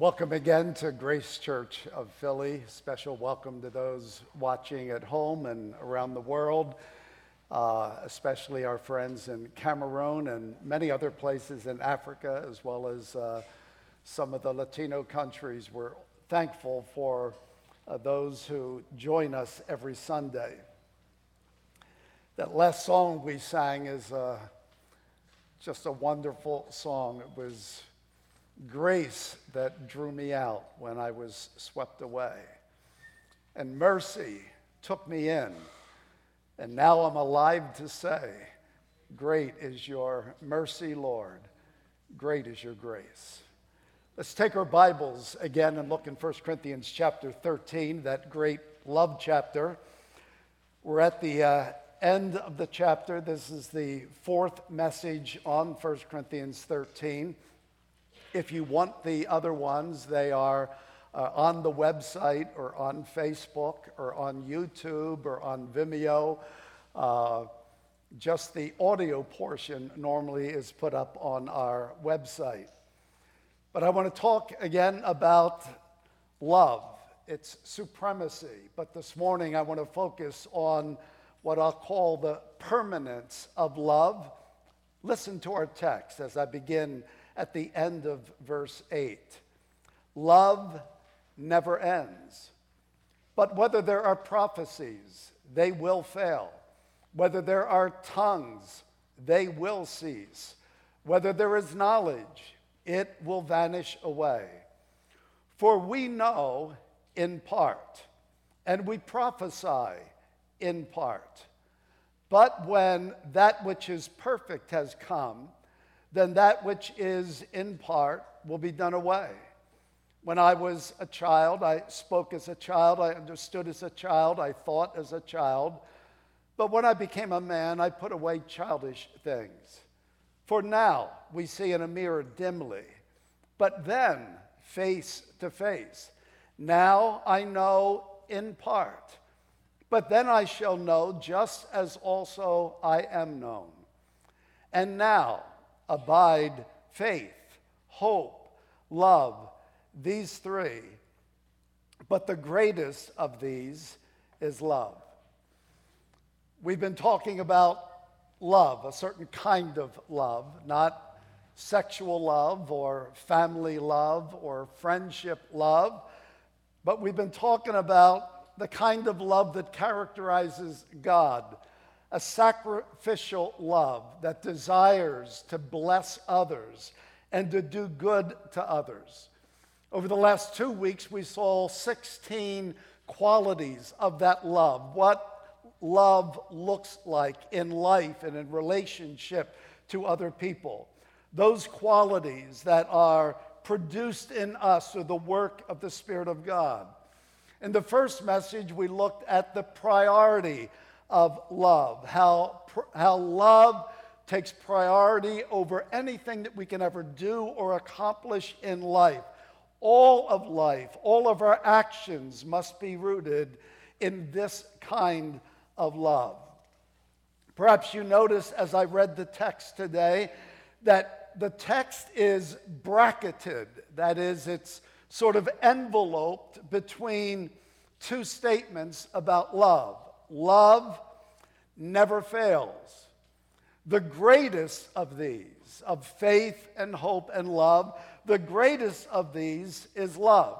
Welcome again to Grace Church of Philly. Special welcome to those watching at home and around the world, uh, especially our friends in Cameroon and many other places in Africa, as well as uh, some of the Latino countries. We're thankful for uh, those who join us every Sunday. That last song we sang is uh, just a wonderful song. It was grace that drew me out when I was swept away. And mercy took me in. And now I'm alive to say, Great is your mercy, Lord. Great is your grace. Let's take our Bibles again and look in 1 Corinthians chapter 13, that great love chapter. We're at the uh, end of the chapter. This is the fourth message on 1 Corinthians 13. If you want the other ones, they are uh, on the website or on Facebook or on YouTube or on Vimeo. Uh, just the audio portion normally is put up on our website. But I want to talk again about love, its supremacy. But this morning I want to focus on what I'll call the permanence of love. Listen to our text as I begin at the end of verse 8. Love never ends. But whether there are prophecies, they will fail. Whether there are tongues, they will cease. Whether there is knowledge, it will vanish away. For we know in part, and we prophesy in part. But when that which is perfect has come, then that which is in part will be done away. When I was a child, I spoke as a child, I understood as a child, I thought as a child. But when I became a man, I put away childish things. For now we see in a mirror dimly, but then face to face. Now I know in part, but then I shall know just as also I am known. And now, abide faith, hope, love, these three. But the greatest of these is love. We've been talking about love, a certain kind of love, not sexual love or family love or friendship love, but we've been talking about the kind of love that characterizes God a sacrificial love that desires to bless others and to do good to others. Over the last two weeks, we saw 16 qualities of that love, what love looks like in life and in relationship to other people. Those qualities that are produced in us through the work of the Spirit of God. In the first message, we looked at the priority of love, how, how love takes priority over anything that we can ever do or accomplish in life. All of life, all of our actions must be rooted in this kind of love. Perhaps you notice as I read the text today that the text is bracketed. That is, it's sort of enveloped between two statements about love. Love never fails. The greatest of these, of faith and hope and love, the greatest of these is love.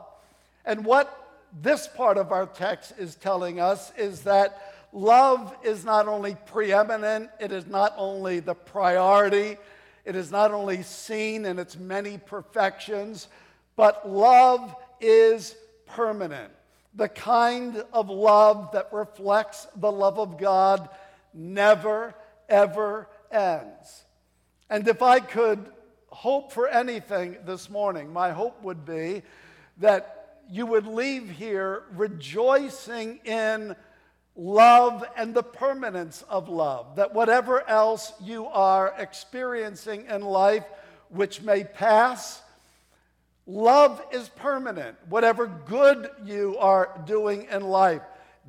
And what this part of our text is telling us is that love is not only preeminent, it is not only the priority, it is not only seen in its many perfections, but love is permanent the kind of love that reflects the love of God never, ever ends. And if I could hope for anything this morning, my hope would be that you would leave here rejoicing in love and the permanence of love. That whatever else you are experiencing in life, which may pass, Love is permanent. Whatever good you are doing in life,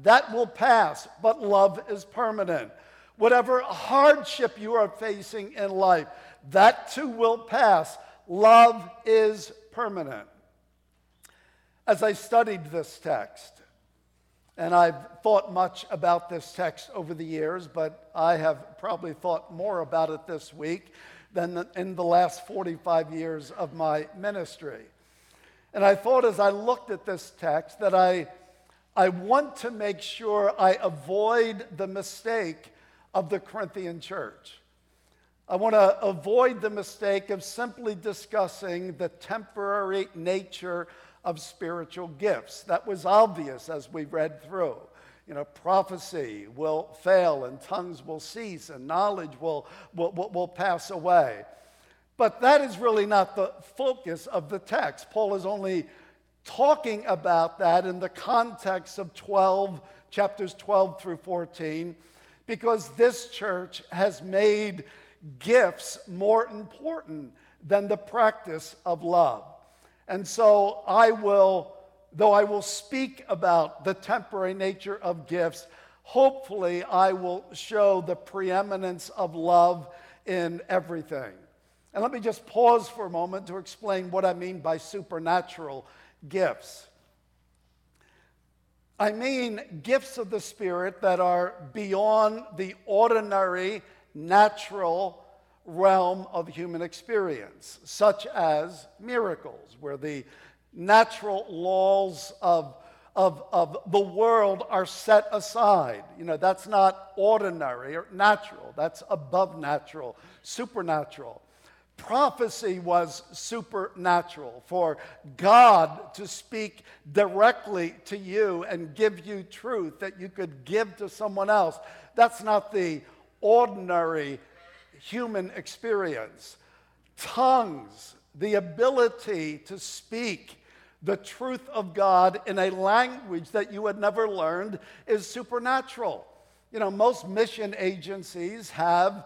that will pass, but love is permanent. Whatever hardship you are facing in life, that too will pass. Love is permanent. as I studied this text, and I've thought much about this text over the years, but I have probably thought more about it this week than in the last 45 years of my ministry. And I thought as I looked at this text that I, I want to make sure I avoid the mistake of the Corinthian church. I want to avoid the mistake of simply discussing the temporary nature of spiritual gifts. That was obvious as we read through. You know, prophecy will fail and tongues will cease and knowledge will, will, will, pass away. But that is really not the focus of the text. Paul is only talking about that in the context of 12, chapters 12 through 14, because this church has made gifts more important than the practice of love. And so I will, though I will speak about the temporary nature of gifts, hopefully I will show the preeminence of love in everything. And let me just pause for a moment to explain what I mean by supernatural gifts. I mean gifts of the Spirit that are beyond the ordinary, natural, realm of human experience, such as miracles, where the natural laws of, of, of the world are set aside. You know, that's not ordinary or natural, that's above natural, supernatural. Prophecy was supernatural for God to speak directly to you and give you truth that you could give to someone else. That's not the ordinary human experience. Tongues, the ability to speak the truth of God in a language that you had never learned, is supernatural. You know, most mission agencies have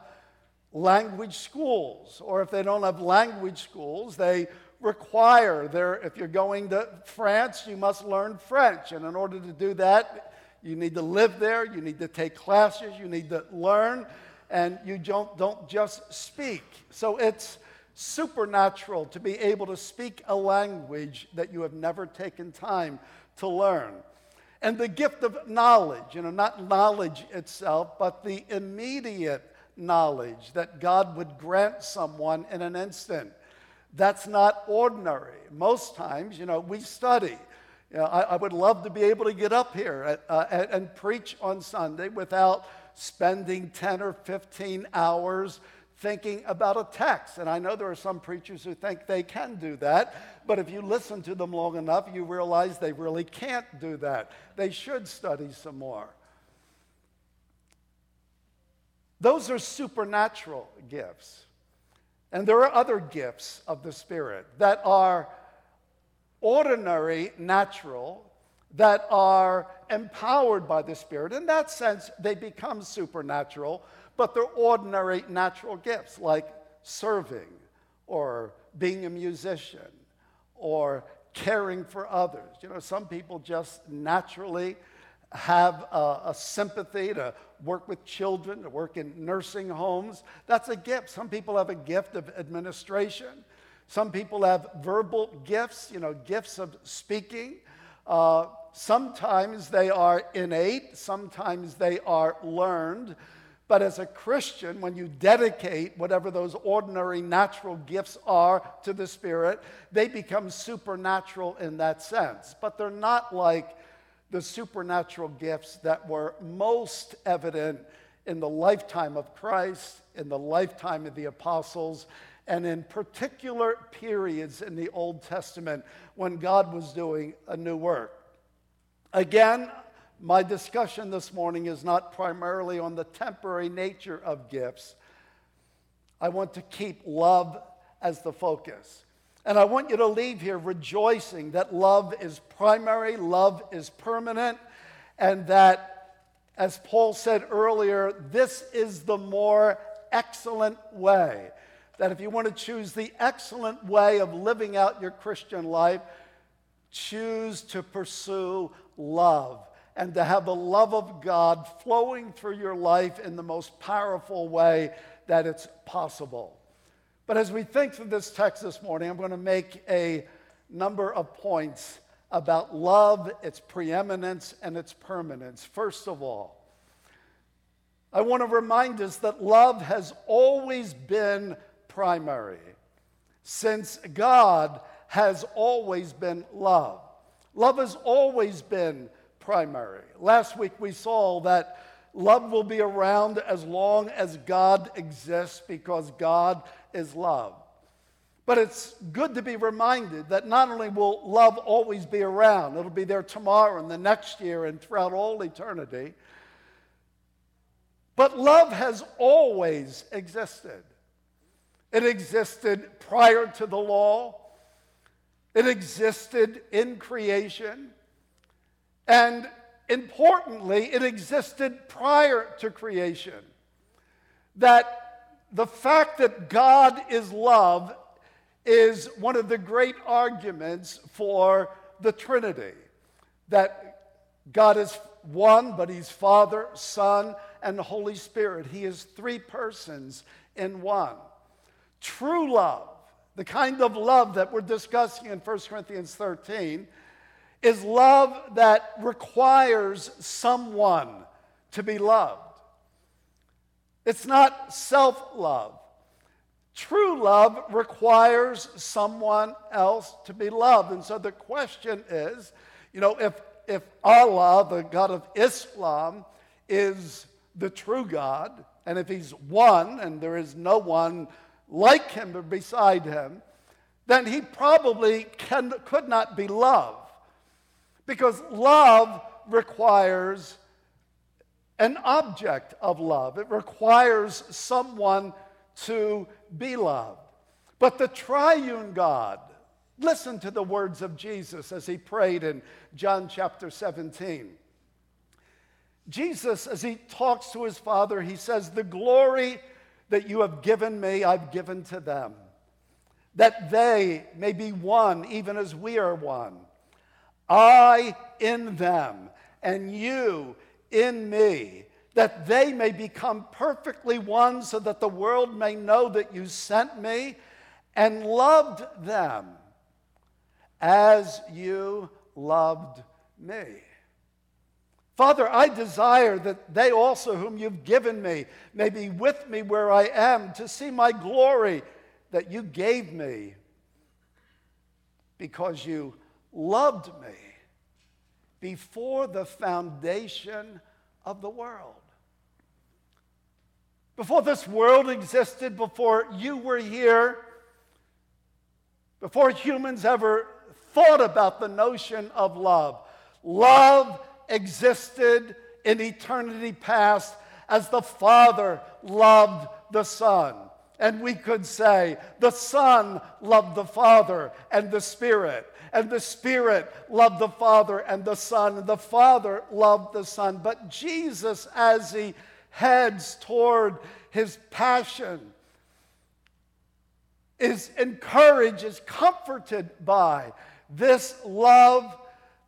language schools, or if they don't have language schools, they require their, if you're going to France, you must learn French. And in order to do that, you need to live there, you need to take classes, you need to learn and you don't, don't just speak. So it's supernatural to be able to speak a language that you have never taken time to learn. And the gift of knowledge, you know, not knowledge itself, but the immediate knowledge that God would grant someone in an instant. That's not ordinary. Most times, you know, we study. You know, I, I would love to be able to get up here at, uh, and, and preach on Sunday without spending 10 or 15 hours thinking about a text. And I know there are some preachers who think they can do that, but if you listen to them long enough, you realize they really can't do that. They should study some more. Those are supernatural gifts. And there are other gifts of the Spirit that are ordinary, natural, that are empowered by the Spirit. In that sense, they become supernatural, but they're ordinary natural gifts like serving or being a musician or caring for others. You know, some people just naturally have a, a, sympathy to work with children, to work in nursing homes. That's a gift. Some people have a gift of administration. Some people have verbal gifts, you know, gifts of speaking. Uh, sometimes they are innate, sometimes they are learned. But as a Christian, when you dedicate whatever those ordinary natural gifts are to the Spirit, they become supernatural in that sense. But they're not like the supernatural gifts that were most evident in the lifetime of Christ, in the lifetime of the apostles, and in particular periods in the Old Testament when God was doing a new work. Again, my discussion this morning is not primarily on the temporary nature of gifts. I want to keep love as the focus. And I want you to leave here rejoicing that love is primary, love is permanent, and that, as Paul said earlier, this is the more excellent way. That if you want to choose the excellent way of living out your Christian life, choose to pursue love and to have the love of God flowing through your life in the most powerful way that it's possible. But as we think through this text this morning, I'm going to make a number of points about love, its preeminence, and its permanence. First of all, I want to remind us that love has always been primary, since God has always been love. Love has always been primary. Last week we saw that love will be around as long as God exists because God is love. But it's good to be reminded that not only will love always be around, it'll be there tomorrow and the next year and throughout all eternity, but love has always existed. It existed prior to the law, it existed in creation, and importantly, it existed prior to creation. That the fact that God is love is one of the great arguments for the Trinity. That God is one, but He's Father, Son, and Holy Spirit. He is three persons in one. True love, the kind of love that we're discussing in 1 Corinthians 13, is love that requires someone to be loved. It's not self love. True love requires someone else to be loved. And so the question is you know, if, if Allah, the God of Islam, is the true God, and if He's one and there is no one like Him or beside Him, then He probably can, could not be love. Because love requires an object of love, it requires someone to be loved. But the triune God, listen to the words of Jesus as he prayed in John chapter 17. Jesus, as he talks to his Father, he says, The glory that you have given me, I've given to them, that they may be one, even as we are one. I in them, and you in me, that they may become perfectly one, so that the world may know that you sent me and loved them as you loved me. Father, I desire that they also, whom you've given me, may be with me where I am to see my glory that you gave me because you loved me before the foundation of the world. Before this world existed, before you were here, before humans ever thought about the notion of love, love existed in eternity past as the Father loved the Son. And we could say, the Son loved the Father and the Spirit, and the Spirit loved the Father and the Son, and the Father loved the Son. But Jesus, as he heads toward his passion, is encouraged, is comforted by this love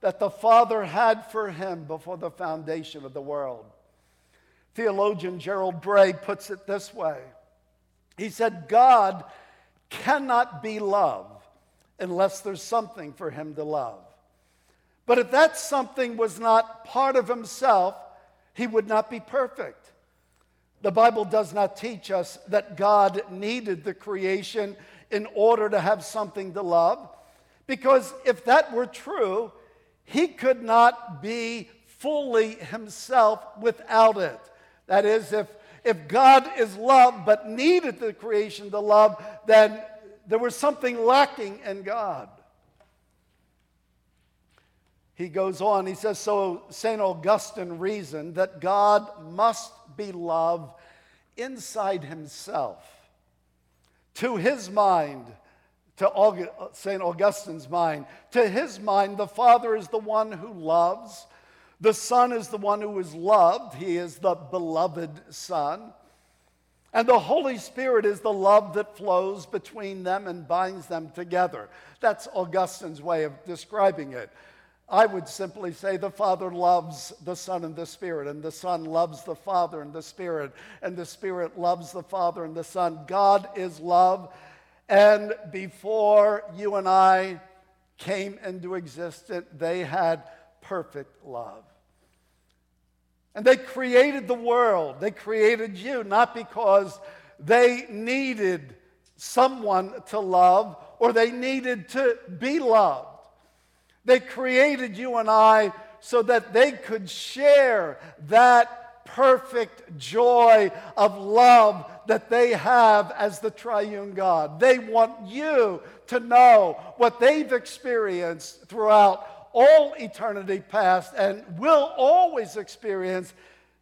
that the Father had for him before the foundation of the world. Theologian Gerald Bray puts it this way He said, God cannot be love unless there's something for him to love. But if that something was not part of himself, he would not be perfect. The Bible does not teach us that God needed the creation in order to have something to love, because if that were true, he could not be fully himself without it. That is, if, if God is love but needed the creation to love, then there was something lacking in God. He goes on, he says, So St. Augustine reasoned that God must be love inside himself. To his mind, to St. Augustine's mind. To his mind, the Father is the one who loves, the Son is the one who is loved, he is the beloved Son. And the Holy Spirit is the love that flows between them and binds them together. That's Augustine's way of describing it. I would simply say the Father loves the Son and the Spirit, and the Son loves the Father and the Spirit, and the Spirit loves the Father and the Son. God is love, and before you and I came into existence, they had perfect love. And they created the world, they created you, not because they needed someone to love or they needed to be loved. They created you and I so that they could share that perfect joy of love that they have as the triune God. They want you to know what they've experienced throughout all eternity past and will always experience.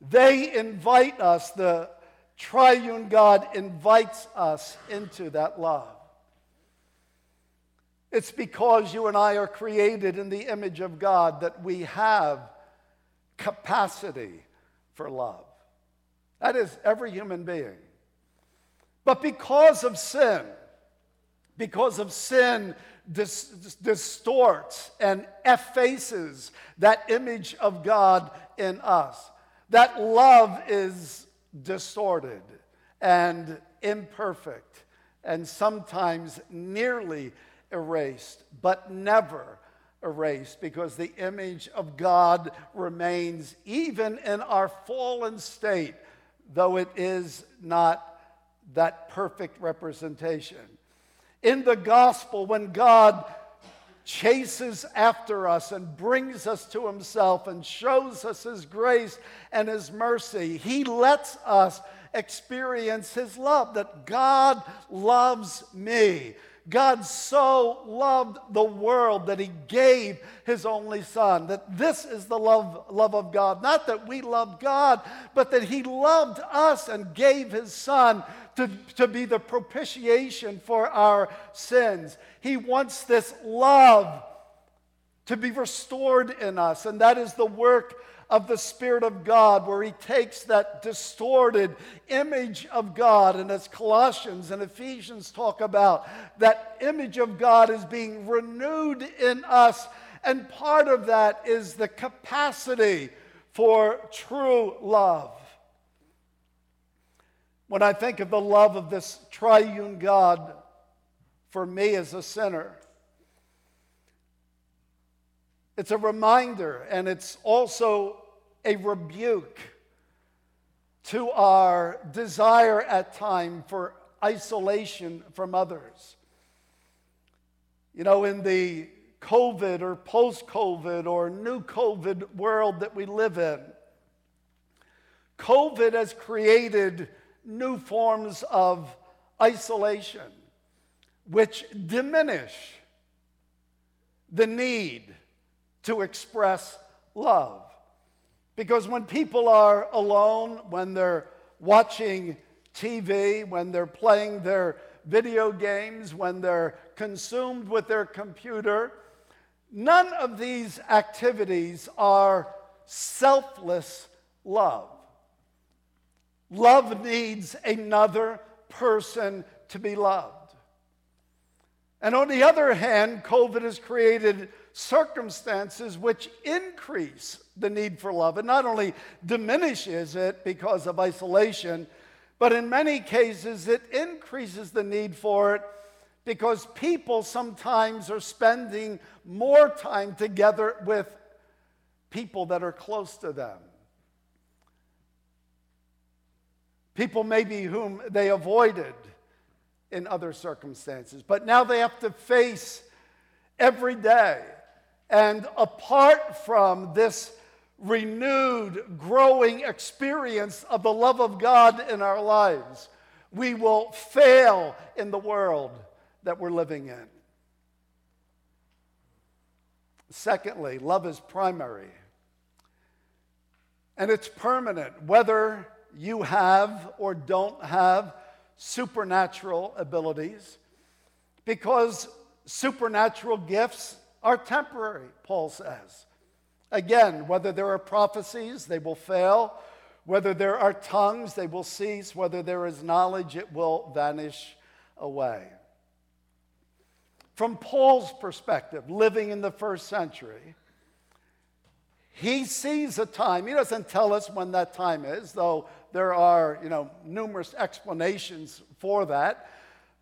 They invite us, the triune God invites us into that love. It's because you and I are created in the image of God that we have capacity for love. That is every human being. But because of sin, because of sin dis- distorts and effaces that image of God in us. That love is distorted and imperfect and sometimes nearly erased, but never erased because the image of God remains even in our fallen state, though it is not that perfect representation. In the gospel, when God chases after us and brings us to himself and shows us his grace and his mercy, he lets us experience his love that God loves me. God so loved the world that he gave his only son. That this is the love, love of God. Not that we loved God, but that he loved us and gave his son to, to be the propitiation for our sins. He wants this love to be restored in us, and that is the work of the Spirit of God, where He takes that distorted image of God, and as Colossians and Ephesians talk about, that image of God is being renewed in us, and part of that is the capacity for true love. When I think of the love of this triune God for me as a sinner, it's a reminder and it's also a rebuke to our desire at time for isolation from others. You know, in the COVID or post COVID or new COVID world that we live in, COVID has created new forms of isolation, which diminish the need to express love. Because when people are alone, when they're watching TV, when they're playing their video games, when they're consumed with their computer, none of these activities are selfless love. Love needs another person to be loved. And on the other hand, COVID has created circumstances which increase the need for love. It not only diminishes it because of isolation, but in many cases it increases the need for it because people sometimes are spending more time together with people that are close to them. People maybe whom they avoided in other circumstances, but now they have to face every day. And apart from this renewed, growing experience of the love of God in our lives, we will fail in the world that we're living in. Secondly, love is primary. And it's permanent, whether you have or don't have supernatural abilities, because supernatural gifts are temporary, Paul says. Again, whether there are prophecies, they will fail. Whether there are tongues, they will cease. Whether there is knowledge, it will vanish away. From Paul's perspective, living in the first century, he sees a time. He doesn't tell us when that time is, though there are, you know, numerous explanations for that.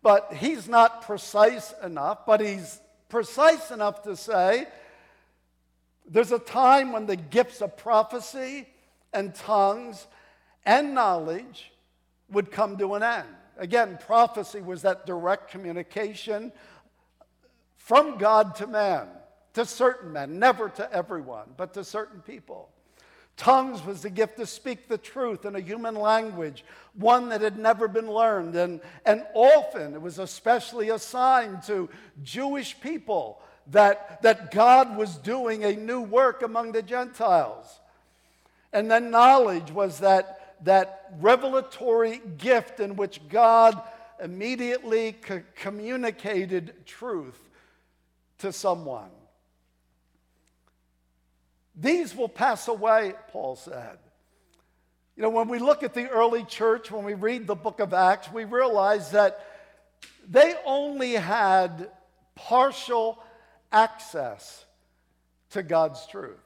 But he's not precise enough, but he's precise enough to say there's a time when the gifts of prophecy and tongues and knowledge would come to an end. Again, prophecy was that direct communication from God to man, to certain men, never to everyone, but to certain people. Tongues was the gift to speak the truth in a human language, one that had never been learned. And, and often it was especially assigned to Jewish people that, that God was doing a new work among the Gentiles. And then knowledge was that, that revelatory gift in which God immediately co- communicated truth to someone. These will pass away, Paul said. You know, when we look at the early church, when we read the book of Acts, we realize that they only had partial access to God's truth.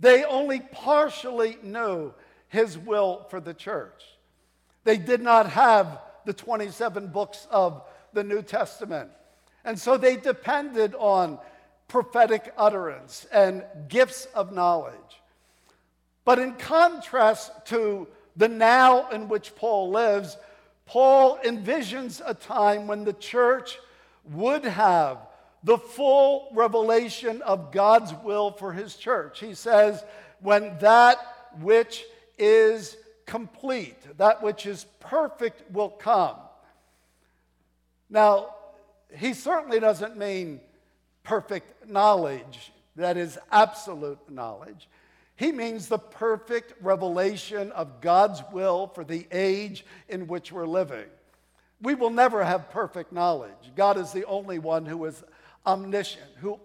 They only partially knew his will for the church. They did not have the 27 books of the New Testament. And so they depended on prophetic utterance and gifts of knowledge. But in contrast to the now in which Paul lives, Paul envisions a time when the church would have the full revelation of God's will for his church. He says, when that which is complete, that which is perfect will come. Now, he certainly doesn't mean perfect knowledge, that is absolute knowledge. He means the perfect revelation of God's will for the age in which we're living. We will never have perfect knowledge. God is the only one who is omniscient, who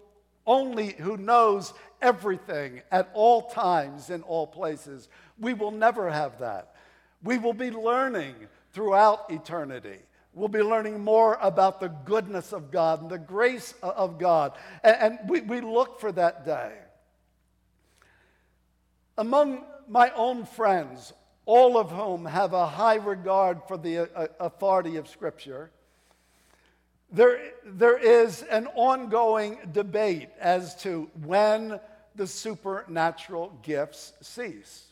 only who knows everything at all times in all places. We will never have that. We will be learning throughout eternity. We'll be learning more about the goodness of God and the grace of God. And, and we, we look for that day. Among my own friends, all of whom have a high regard for the uh, authority of Scripture, there, there is an ongoing debate as to when the supernatural gifts cease.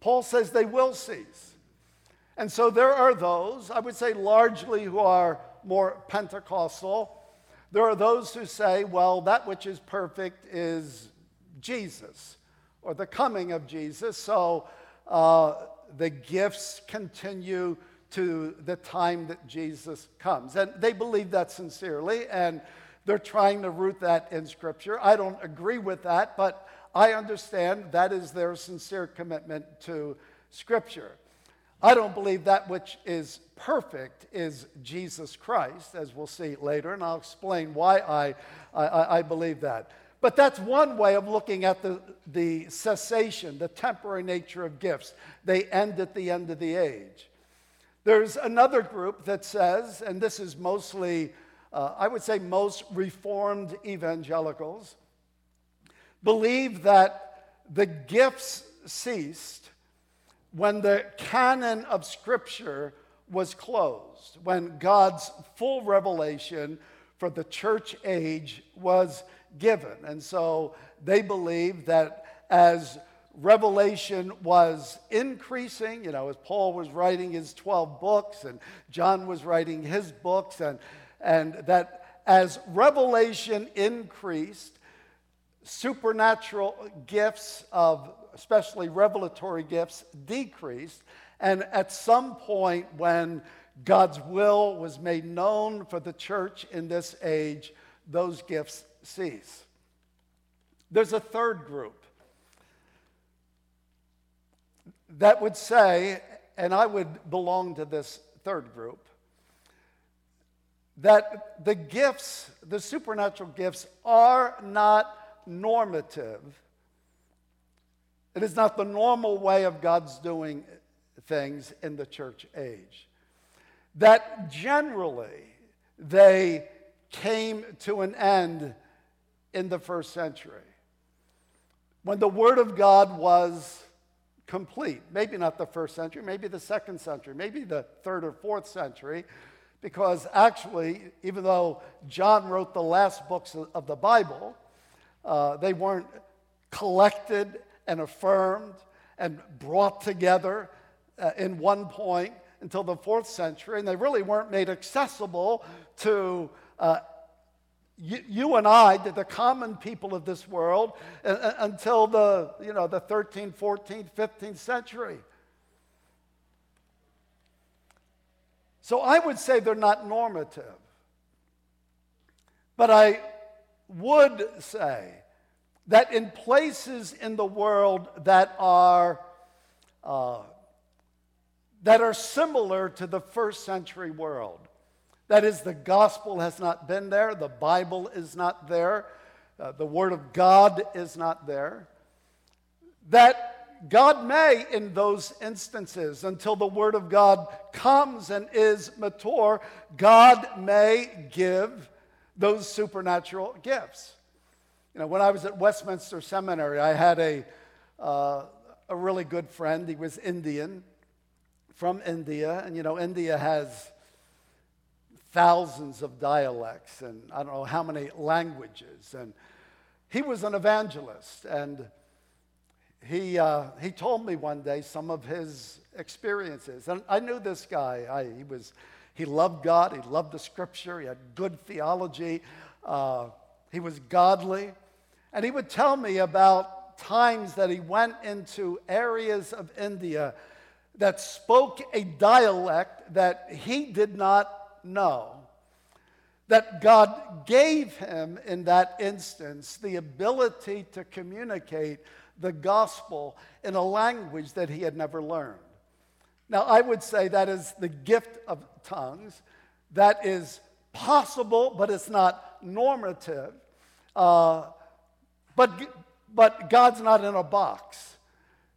Paul says they will cease. And so there are those, I would say largely who are more Pentecostal. There are those who say, well, that which is perfect is Jesus or the coming of Jesus. So uh, the gifts continue to the time that Jesus comes. And they believe that sincerely, and they're trying to root that in Scripture. I don't agree with that, but I understand that is their sincere commitment to Scripture. I don't believe that which is perfect is Jesus Christ, as we'll see later, and I'll explain why I, I, I, believe that. But that's one way of looking at the, the cessation, the temporary nature of gifts. They end at the end of the age. There's another group that says, and this is mostly, uh, I would say, most Reformed evangelicals, believe that the gifts ceased when the canon of Scripture was closed, when God's full revelation for the church age was given. And so they believed that as revelation was increasing, you know, as Paul was writing his 12 books and John was writing his books, and, and that as revelation increased, supernatural gifts of especially revelatory gifts, decreased. And at some point, when God's will was made known for the church in this age, those gifts cease. There's a third group that would say, and I would belong to this third group, that the gifts, the supernatural gifts, are not normative it is not the normal way of God's doing things in the church age. That generally they came to an end in the first century when the Word of God was complete. Maybe not the first century, maybe the second century, maybe the third or fourth century. because actually, even though John wrote the last books of the Bible, uh, they weren't collected and affirmed and brought together uh, in one point until the fourth century, and they really weren't made accessible to uh, you, you, and I, to the common people of this world, uh, uh, until the, you know, the 13th, 14th, 15th century. So I would say they're not normative. But I would say that in places in the world that are, uh, that are similar to the first century world, that is, the gospel has not been there, the Bible is not there, uh, the Word of God is not there, that God may, in those instances, until the Word of God comes and is mature, God may give those supernatural gifts. You know, when I was at Westminster Seminary, I had a, uh, a really good friend. He was Indian, from India. And, you know, India has thousands of dialects and I don't know how many languages. And he was an evangelist. And he, uh, he told me one day some of his experiences. And I knew this guy. I, he, was, he loved God, he loved the scripture, he had good theology, uh, he was godly. And he would tell me about times that he went into areas of India that spoke a dialect that he did not know. That God gave him in that instance the ability to communicate the gospel in a language that he had never learned. Now, I would say that is the gift of tongues. That is possible, but it's not normative. Uh, but, but God's not in a box.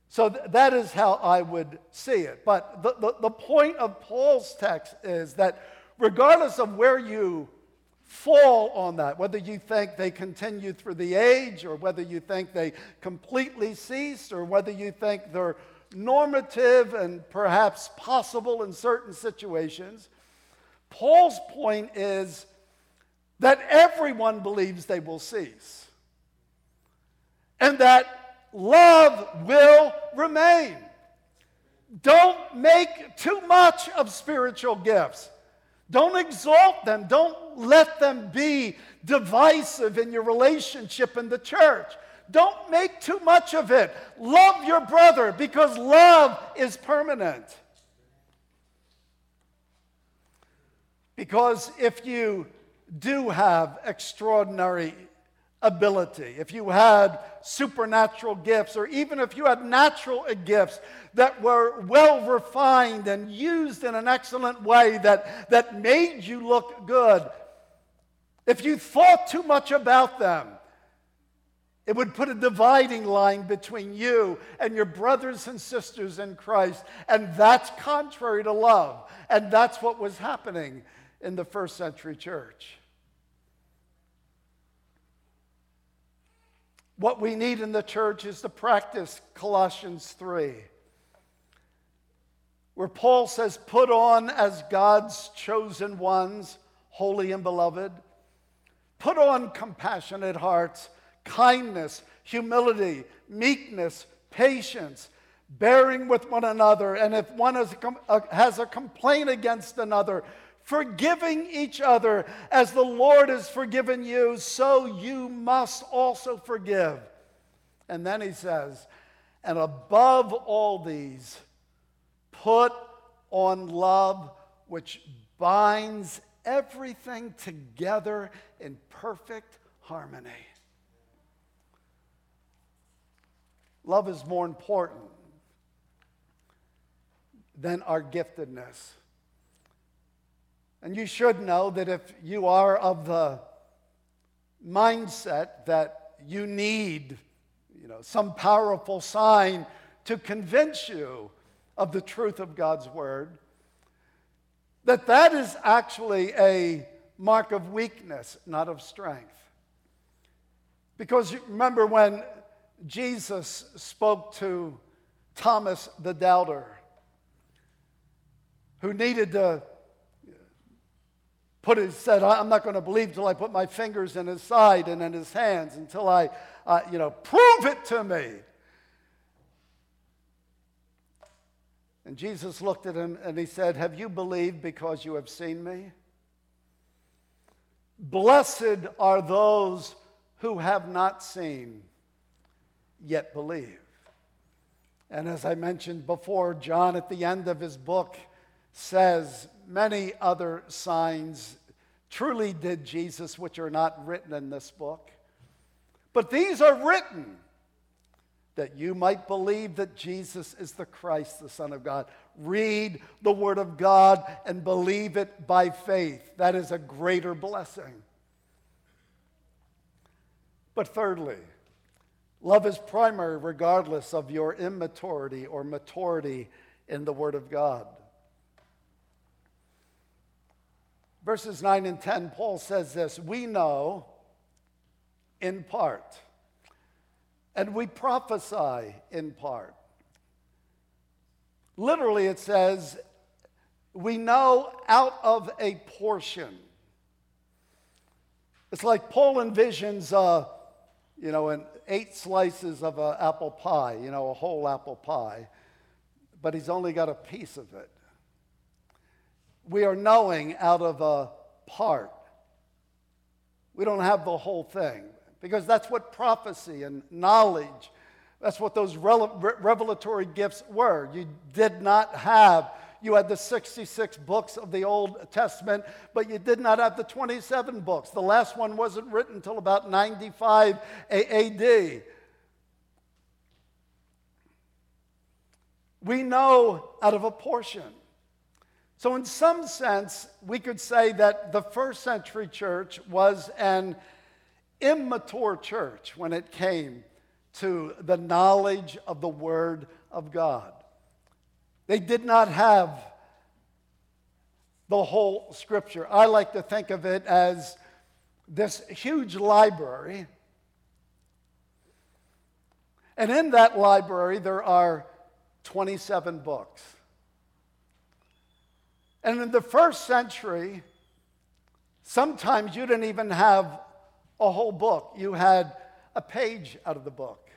So th- that is how I would see it. But the, the, the point of Paul's text is that regardless of where you fall on that, whether you think they continue through the age, or whether you think they completely cease, or whether you think they're normative and perhaps possible in certain situations. Paul's point is that everyone believes they will cease, and that love will remain. Don't make too much of spiritual gifts. Don't exalt them. Don't let them be divisive in your relationship in the church. Don't make too much of it. Love your brother because love is permanent. Because if you do have extraordinary ability, if you had supernatural gifts, or even if you had natural gifts that were well refined and used in an excellent way that, that made you look good, if you thought too much about them, it would put a dividing line between you and your brothers and sisters in Christ. And that's contrary to love. And that's what was happening in the first century church. What we need in the church is to practice Colossians 3, where Paul says, Put on as God's chosen ones, holy and beloved. Put on compassionate hearts, kindness, humility, meekness, patience, bearing with one another. And if one has a uh, complaint against another, forgiving each other as the Lord has forgiven you, so you must also forgive. And then he says, and above all these, put on love, which binds everything together in perfect harmony. Love is more important than our giftedness. And you should know that if you are of the mindset that you need you know, some powerful sign to convince you of the truth of God's word, that that is actually a mark of weakness, not of strength. Because remember when Jesus spoke to Thomas the doubter, who needed to put his, said, I'm not going to believe till I put my fingers in his side and in his hands until I, uh, you know, prove it to me. And Jesus looked at him and he said, Have you believed because you have seen me? Blessed are those who have not seen, yet believe. And as I mentioned before, John at the end of his book says, Many other signs truly did Jesus, which are not written in this book. But these are written that you might believe that Jesus is the Christ, the Son of God. Read the Word of God and believe it by faith. That is a greater blessing. But thirdly, love is primary regardless of your immaturity or maturity in the Word of God. Verses 9 and 10, Paul says this We know in part and we prophesy in part. Literally, it says, we know out of a portion. It's like Paul envisions, uh, you know, an eight slices of an apple pie, you know, a whole apple pie, but he's only got a piece of it. We are knowing out of a part. We don't have the whole thing because that's what prophecy and knowledge, that's what those revelatory gifts were. You did not have, you had the 66 books of the Old Testament, but you did not have the 27 books. The last one wasn't written until about 95 AD. We know out of a portion. So, in some sense, we could say that the first century church was an immature church when it came to the knowledge of the Word of God. They did not have the whole Scripture. I like to think of it as this huge library. And in that library, there are 27 books. And in the first century, sometimes you didn't even have a whole book. You had a page out of the book.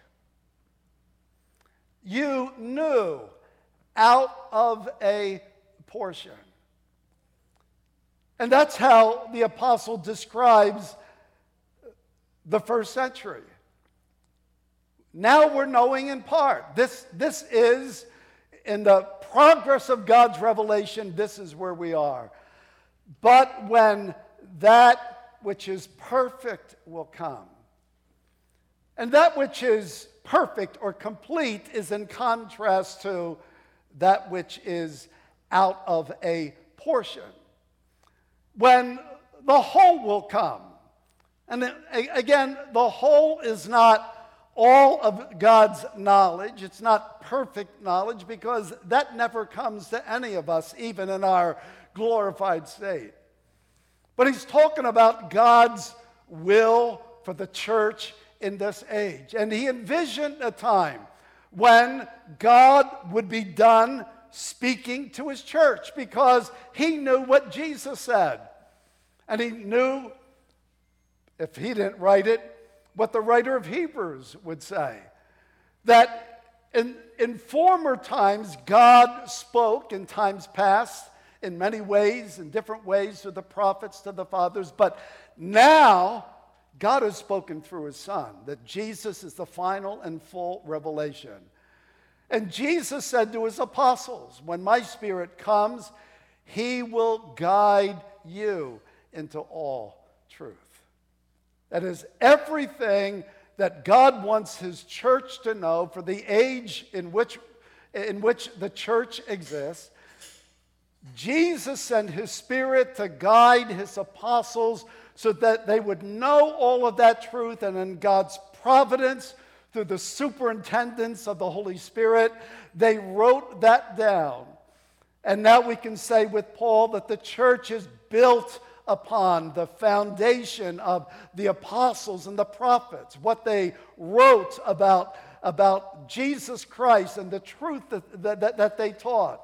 You knew out of a portion. And that's how the apostle describes the first century. Now we're knowing in part. This, this is, in the progress of God's revelation, this is where we are. But when that which is perfect will come. And that which is perfect or complete is in contrast to that which is out of a portion. When the whole will come, and again, the whole is not all of God's knowledge. It's not perfect knowledge because that never comes to any of us, even in our glorified state. But he's talking about God's will for the church in this age. And he envisioned a time when God would be done speaking to his church because he knew what Jesus said. And he knew, if he didn't write it, what the writer of Hebrews would say. That in, in former times, God spoke in times past in many ways, in different ways, to the prophets, to the fathers. But now, God has spoken through his Son that Jesus is the final and full revelation. And Jesus said to his apostles, When my spirit comes, he will guide you into all truth. That is everything that God wants his church to know for the age in which, in which the church exists. Jesus sent his spirit to guide his apostles so that they would know all of that truth, and in God's providence, through the superintendence of the Holy Spirit, they wrote that down. And now we can say with Paul that the church is built upon the foundation of the apostles and the prophets, what they wrote about, about Jesus Christ and the truth that, that, that they taught.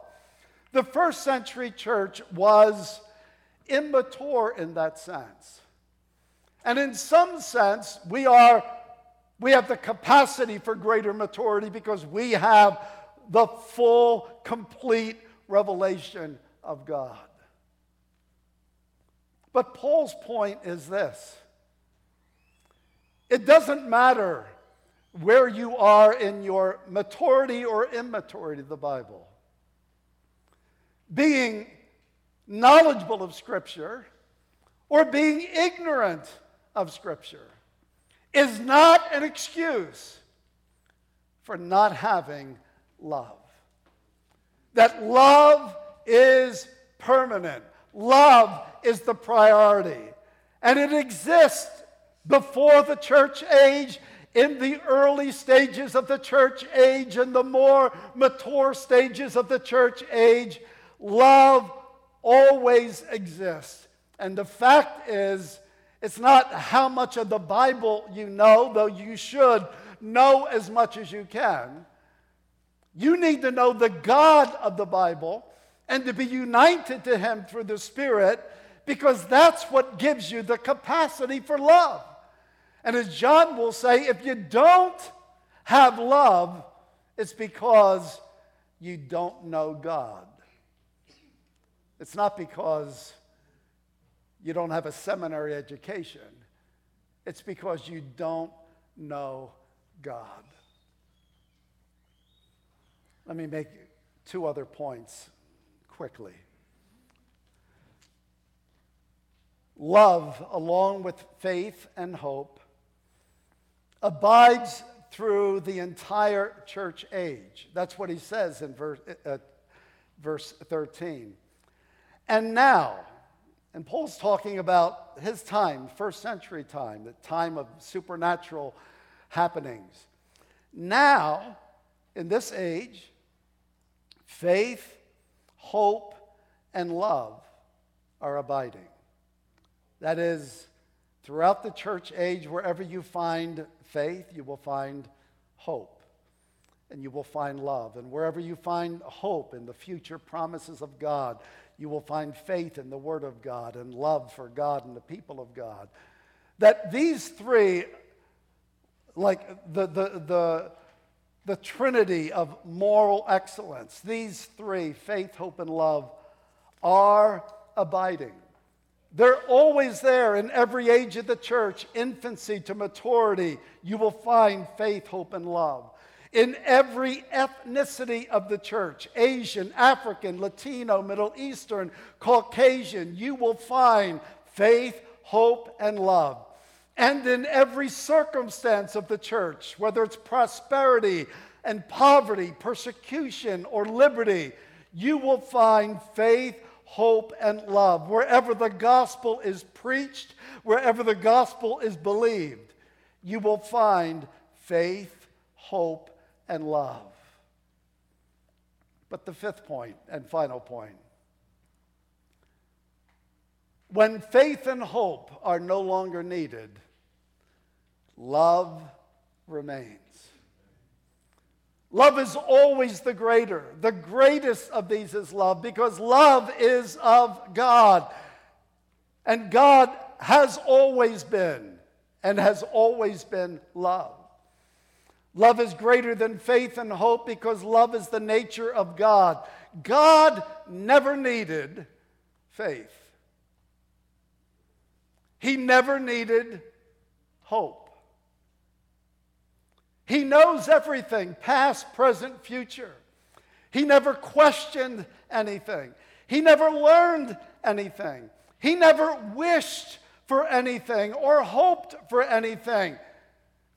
The first century church was immature in that sense. And in some sense, we are we have the capacity for greater maturity because we have the full, complete revelation of God. But Paul's point is this it doesn't matter where you are in your maturity or immaturity of the Bible. Being knowledgeable of Scripture or being ignorant of Scripture is not an excuse for not having love. That love is permanent, love is the priority, and it exists before the church age. In the early stages of the church age and the more mature stages of the church age, love always exists. And the fact is, it's not how much of the Bible you know, though you should know as much as you can. You need to know the God of the Bible and to be united to Him through the Spirit because that's what gives you the capacity for love. And as John will say, if you don't have love, it's because you don't know God. It's not because you don't have a seminary education. It's because you don't know God. Let me make two other points quickly. Love, along with faith and hope, abides through the entire church age. That's what he says in verse, uh, verse 13. And now, and Paul's talking about his time, first century time, the time of supernatural happenings. Now, in this age, faith, hope, and love are abiding. That is, throughout the church age, wherever you find faith, you will find hope and you will find love. And wherever you find hope in the future promises of God, you will find faith in the Word of God and love for God and the people of God. That these three, like the, the, the, the trinity of moral excellence, these three, faith, hope, and love, are abiding. They're always there in every age of the church, infancy to maturity. You will find faith, hope, and love in every ethnicity of the church Asian, African, Latino, Middle Eastern, Caucasian you will find faith, hope, and love. And in every circumstance of the church, whether it's prosperity and poverty, persecution, or liberty, you will find faith, hope, and love. Wherever the gospel is preached, wherever the gospel is believed, you will find faith, hope, and love. But the fifth point and final point when faith and hope are no longer needed, love remains. Love is always the greater. The greatest of these is love because love is of God. And God has always been and has always been love. Love is greater than faith and hope because love is the nature of God. God never needed faith, He never needed hope. He knows everything past, present, future. He never questioned anything. He never learned anything. He never wished for anything or hoped for anything.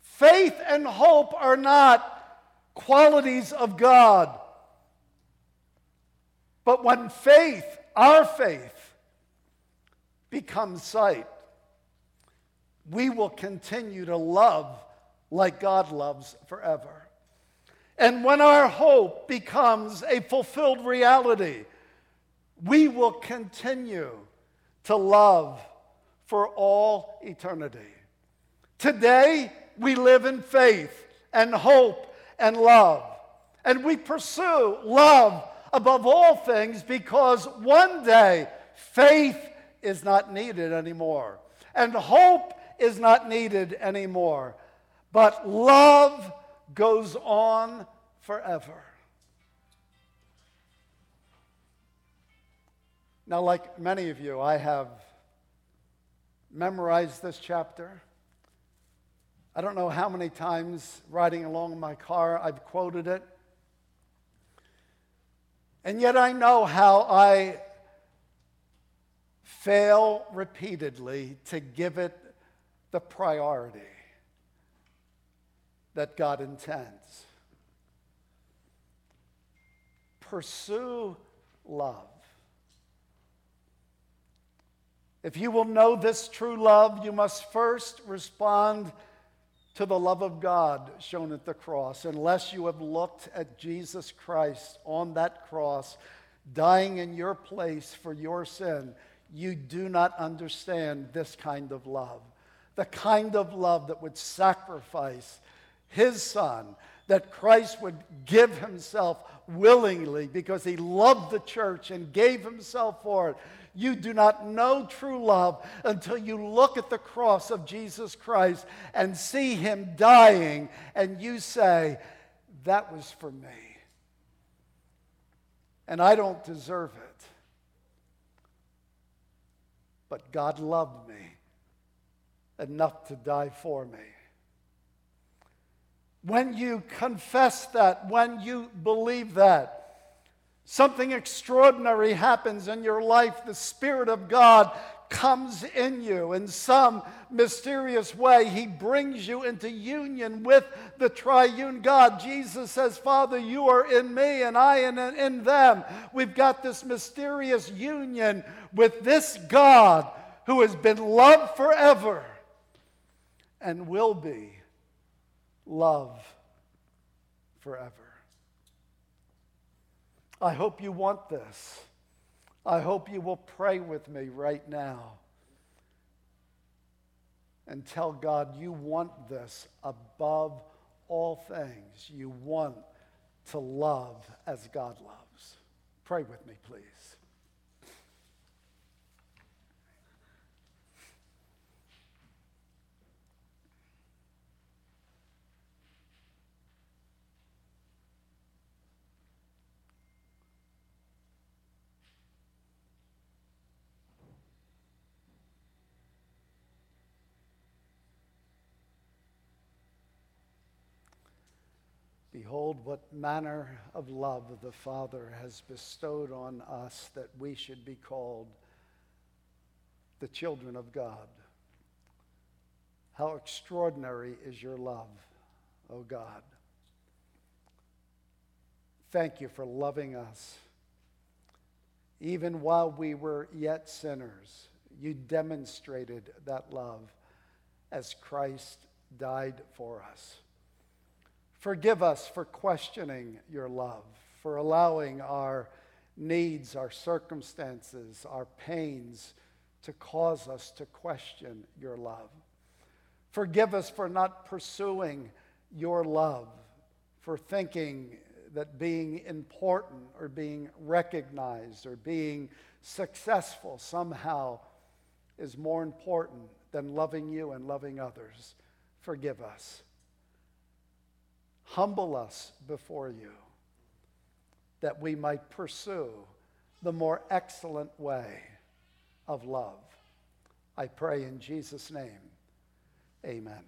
Faith and hope are not qualities of God. But when faith, our faith, becomes sight, we will continue to love like God loves forever. And when our hope becomes a fulfilled reality, we will continue to love for all eternity. Today, we live in faith and hope and love. And we pursue love above all things because one day faith is not needed anymore, and hope is not needed anymore, but love goes on forever. Now, like many of you, I have memorized this chapter. I don't know how many times riding along in my car I've quoted it. And yet I know how I fail repeatedly to give it the priority that God intends. Pursue love. If you will know this true love, you must first respond to the love of God shown at the cross. Unless you have looked at Jesus Christ on that cross, dying in your place for your sin, you do not understand this kind of love. The kind of love that would sacrifice his son, that Christ would give himself willingly because he loved the church and gave himself for it. You do not know true love until you look at the cross of Jesus Christ and see him dying, and you say, That was for me. And I don't deserve it. But God loved me enough to die for me. When you confess that, when you believe that, Something extraordinary happens in your life. The Spirit of God comes in you in some mysterious way. He brings you into union with the triune God. Jesus says, Father, you are in me and I am in them. We've got this mysterious union with this God who has been loved forever and will be love forever. I hope you want this. I hope you will pray with me right now and tell God you want this above all things. You want to love as God loves. Pray with me, please. Behold, what manner of love the Father has bestowed on us that we should be called the children of God. How extraordinary is your love, O God. Thank you for loving us. Even while we were yet sinners, you demonstrated that love as Christ died for us. Forgive us for questioning your love, for allowing our needs, our circumstances, our pains to cause us to question your love. Forgive us for not pursuing your love, for thinking that being important or being recognized or being successful somehow is more important than loving you and loving others. Forgive us. Humble us before you that we might pursue the more excellent way of love. I pray in Jesus' name, amen.